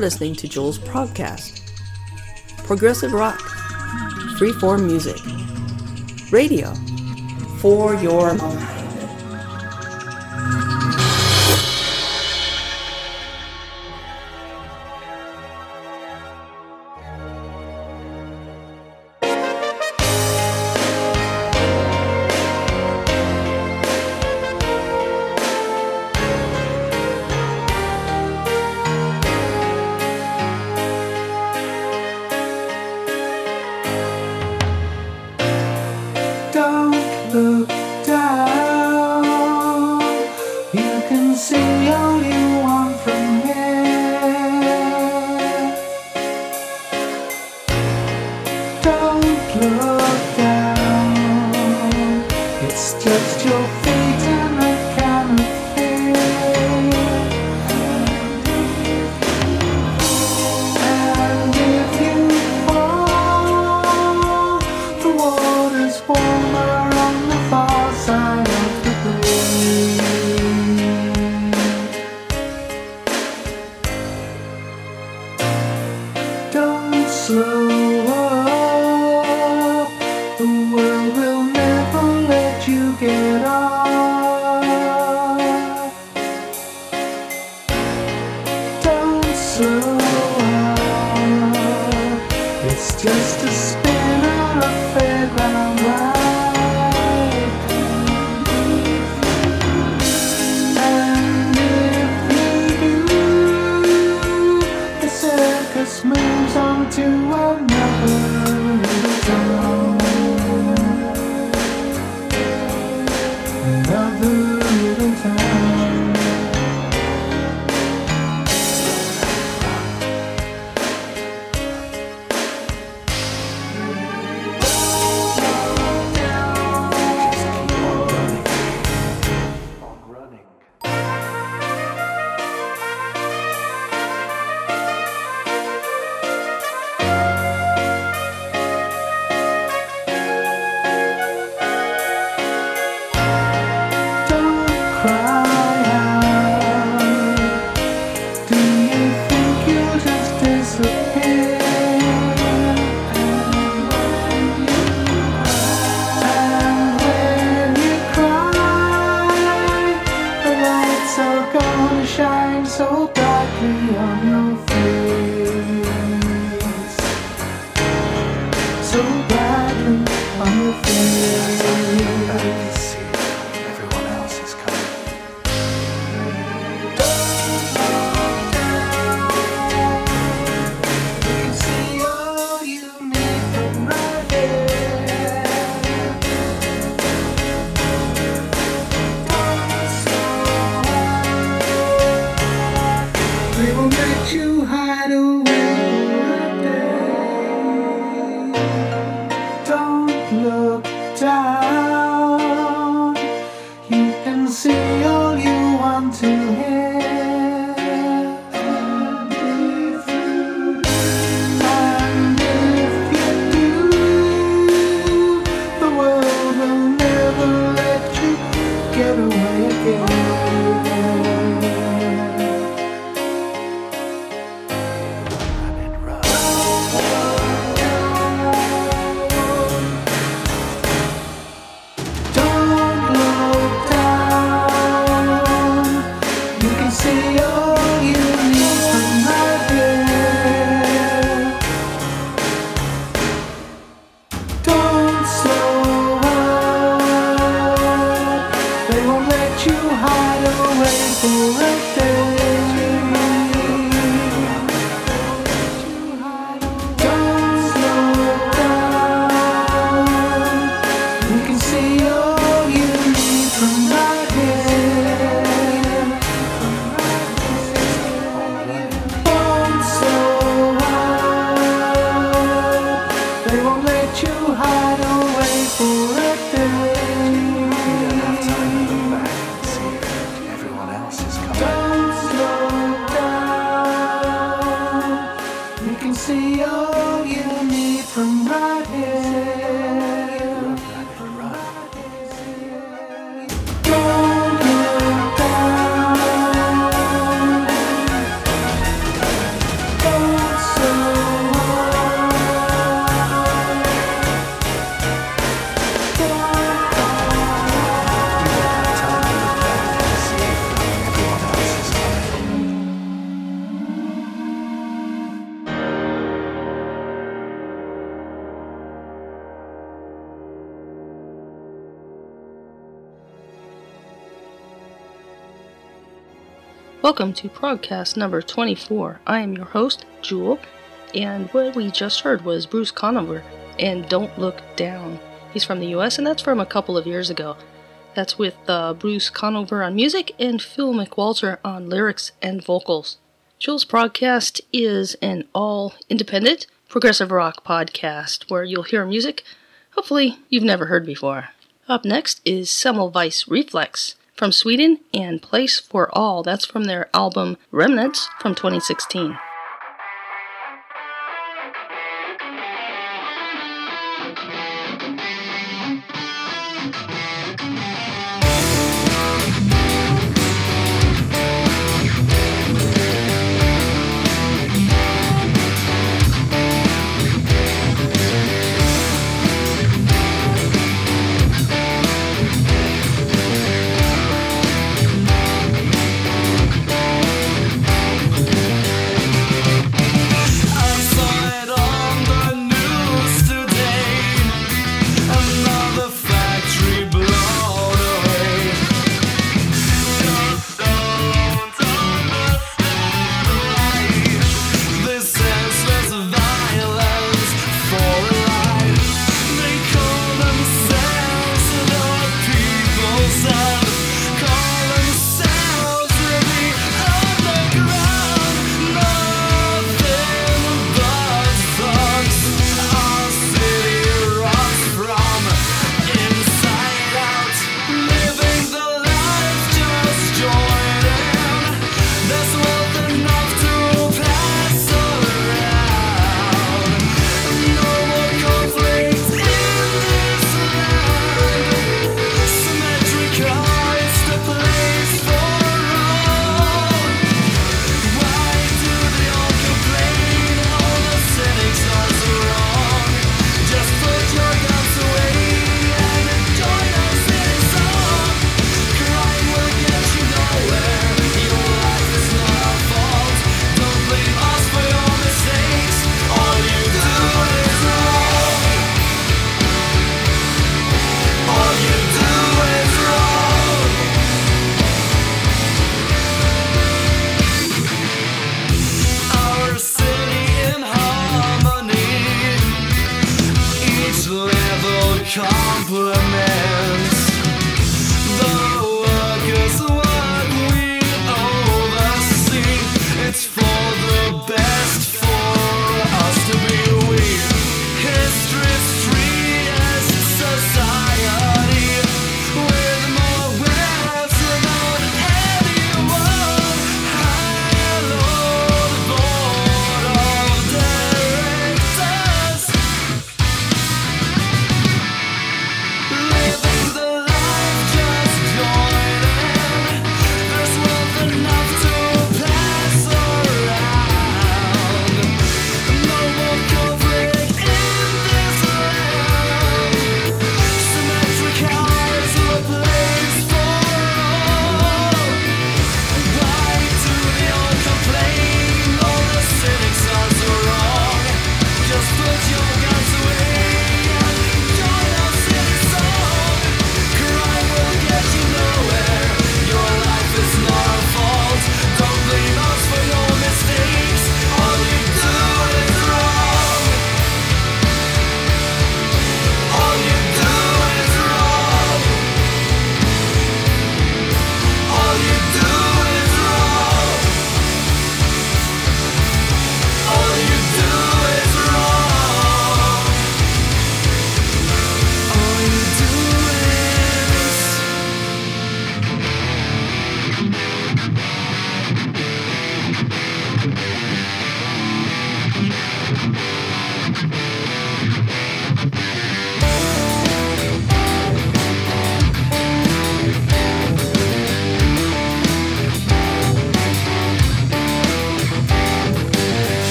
Listening to Joel's podcast. Progressive rock, freeform music, radio for your mind. it all. too high. Welcome to Progcast number 24. I am your host, Jewel, and what we just heard was Bruce Conover and Don't Look Down. He's from the US, and that's from a couple of years ago. That's with uh, Bruce Conover on music and Phil McWalter on lyrics and vocals. Jul's Progcast is an all independent progressive rock podcast where you'll hear music hopefully you've never heard before. Up next is Semmelweis Reflex from Sweden and Place for All. That's from their album Remnants from 2016.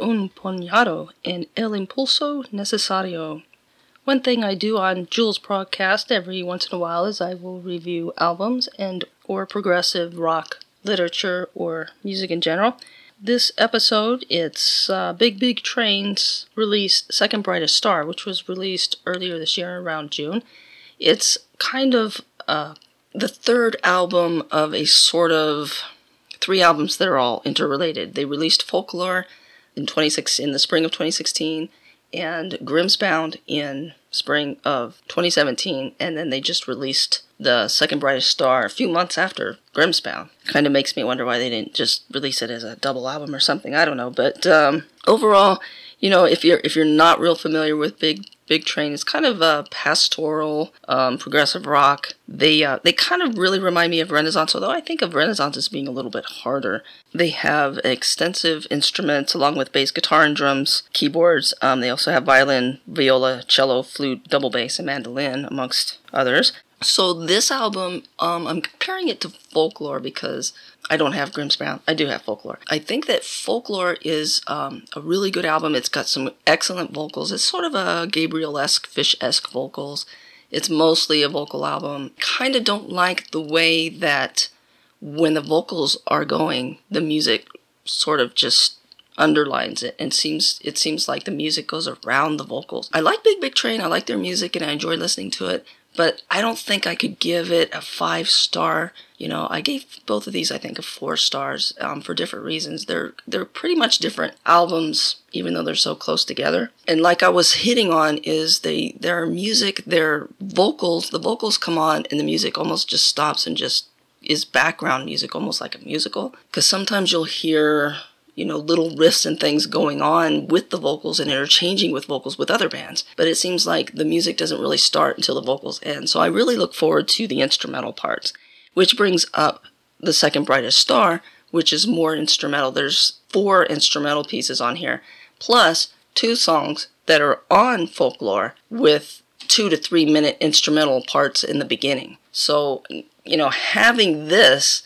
Un Puñado and El Impulso Necesario. One thing I do on Jul's Podcast every once in a while is I will review albums and or progressive rock literature or music in general. This episode, it's uh, Big Big Train's release Second Brightest Star, which was released earlier this year around June. It's kind of uh, the third album of a sort of three albums that are all interrelated. They released Folklore in 26 in the spring of 2016 and Grimspound in spring of 2017, and then they just released the second brightest star a few months after Grimspound. Kind of makes me wonder why they didn't just release it as a double album or something. I don't know, but um, overall, you know, if you're if you're not real familiar with Big Big Train is kind of a pastoral, um, progressive rock. They uh, they kind of really remind me of Renaissance, although I think of Renaissance as being a little bit harder. They have extensive instruments along with bass guitar and drums, keyboards. Um, they also have violin, viola, cello, flute, double bass, and mandolin, amongst others. So this album, um, I'm comparing it to Folklore because I don't have Grimspound. I do have Folklore. I think that Folklore is um, a really good album. It's got some excellent vocals. It's sort of a Gabriel-esque, Fish-esque vocals. It's mostly a vocal album. Kind of don't like the way that when the vocals are going, the music sort of just underlines it and seems it seems like the music goes around the vocals. I like Big Big Train. I like their music and I enjoy listening to it but I don't think I could give it a five star. You know, I gave both of these, I think, a four stars um, for different reasons. They're they're pretty much different albums, even though they're so close together. And like I was hitting on, is they their music, their vocals. The vocals come on, and the music almost just stops and just is background music, almost like a musical. Because sometimes you'll hear you know, little riffs and things going on with the vocals and interchanging with vocals with other bands. But it seems like the music doesn't really start until the vocals end. So I really look forward to the instrumental parts, which brings up the second brightest star, which is more instrumental. There's four instrumental pieces on here, plus two songs that are on folklore with two to three minute instrumental parts in the beginning. So, you know, having this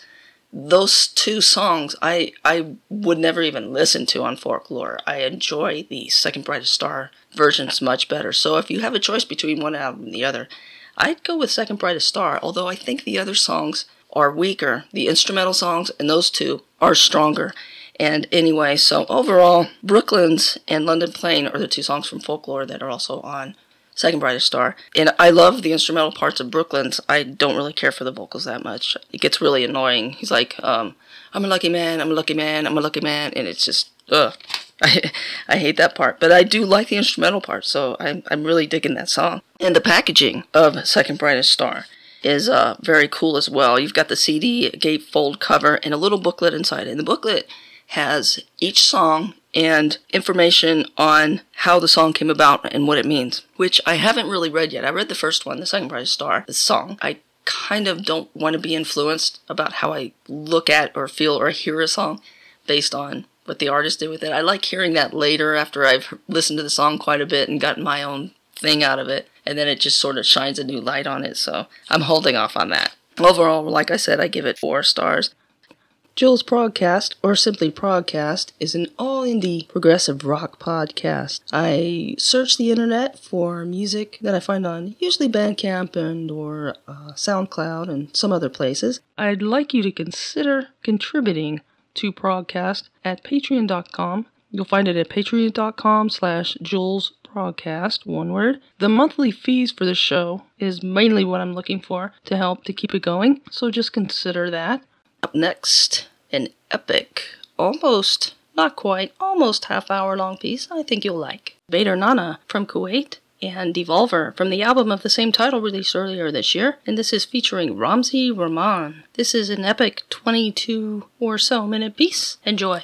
those two songs I I would never even listen to on folklore. I enjoy the second brightest star versions much better. So if you have a choice between one album and the other, I'd go with second brightest star. Although I think the other songs are weaker. The instrumental songs and those two are stronger. And anyway, so overall, Brooklands and London Plane are the two songs from folklore that are also on Second Brightest Star. And I love the instrumental parts of Brooklands. I don't really care for the vocals that much. It gets really annoying. He's like, um, I'm a lucky man, I'm a lucky man, I'm a lucky man, and it's just, ugh. I, I hate that part, but I do like the instrumental part, so I'm, I'm really digging that song. And the packaging of Second Brightest Star is uh, very cool as well. You've got the CD gatefold cover and a little booklet inside. And the booklet has each song and information on how the song came about and what it means, which I haven't really read yet. I read the first one, the second brightest star, the song. I kind of don't want to be influenced about how I look at or feel or hear a song based on what the artist did with it. I like hearing that later after I've listened to the song quite a bit and gotten my own thing out of it, and then it just sort of shines a new light on it. So I'm holding off on that. Overall, like I said, I give it four stars. Jul's Progcast, or simply Progcast, is an all indie progressive rock podcast. I search the internet for music that I find on usually Bandcamp and or uh, SoundCloud and some other places. I'd like you to consider contributing to Progcast at patreon.com. You'll find it at patreon.com slash Jules Progcast, one word. The monthly fees for the show is mainly what I'm looking for to help to keep it going, so just consider that. Up next, an epic, almost, not quite, almost half hour long piece I think you'll like. Bader Nana from Kuwait and Devolver from the album of the same title released earlier this year, and this is featuring Ramzi Rahman. This is an epic 22 or so minute piece. Enjoy.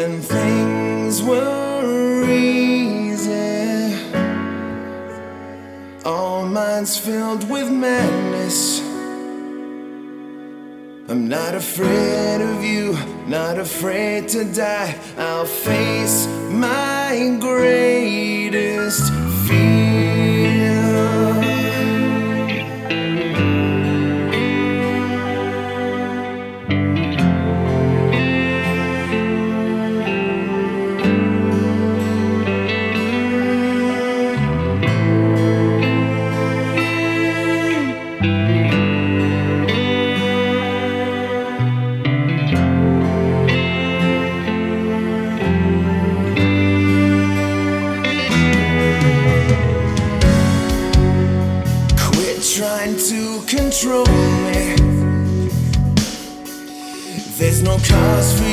when things were easy. All minds filled with madness. I'm not afraid of you, not afraid to die. I'll face my greatest. no cause for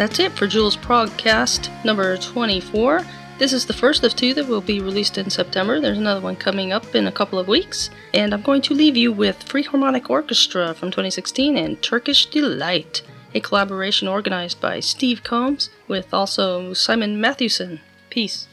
That's it for Jul's Progcast number 24. This is the first of two that will be released in September. There's another one coming up in a couple of weeks. And I'm going to leave you with Freeharmonic Orchestra from 2016 and Turkish Delight, a collaboration organized by Steve Combs with also Simon Mathewson. Peace.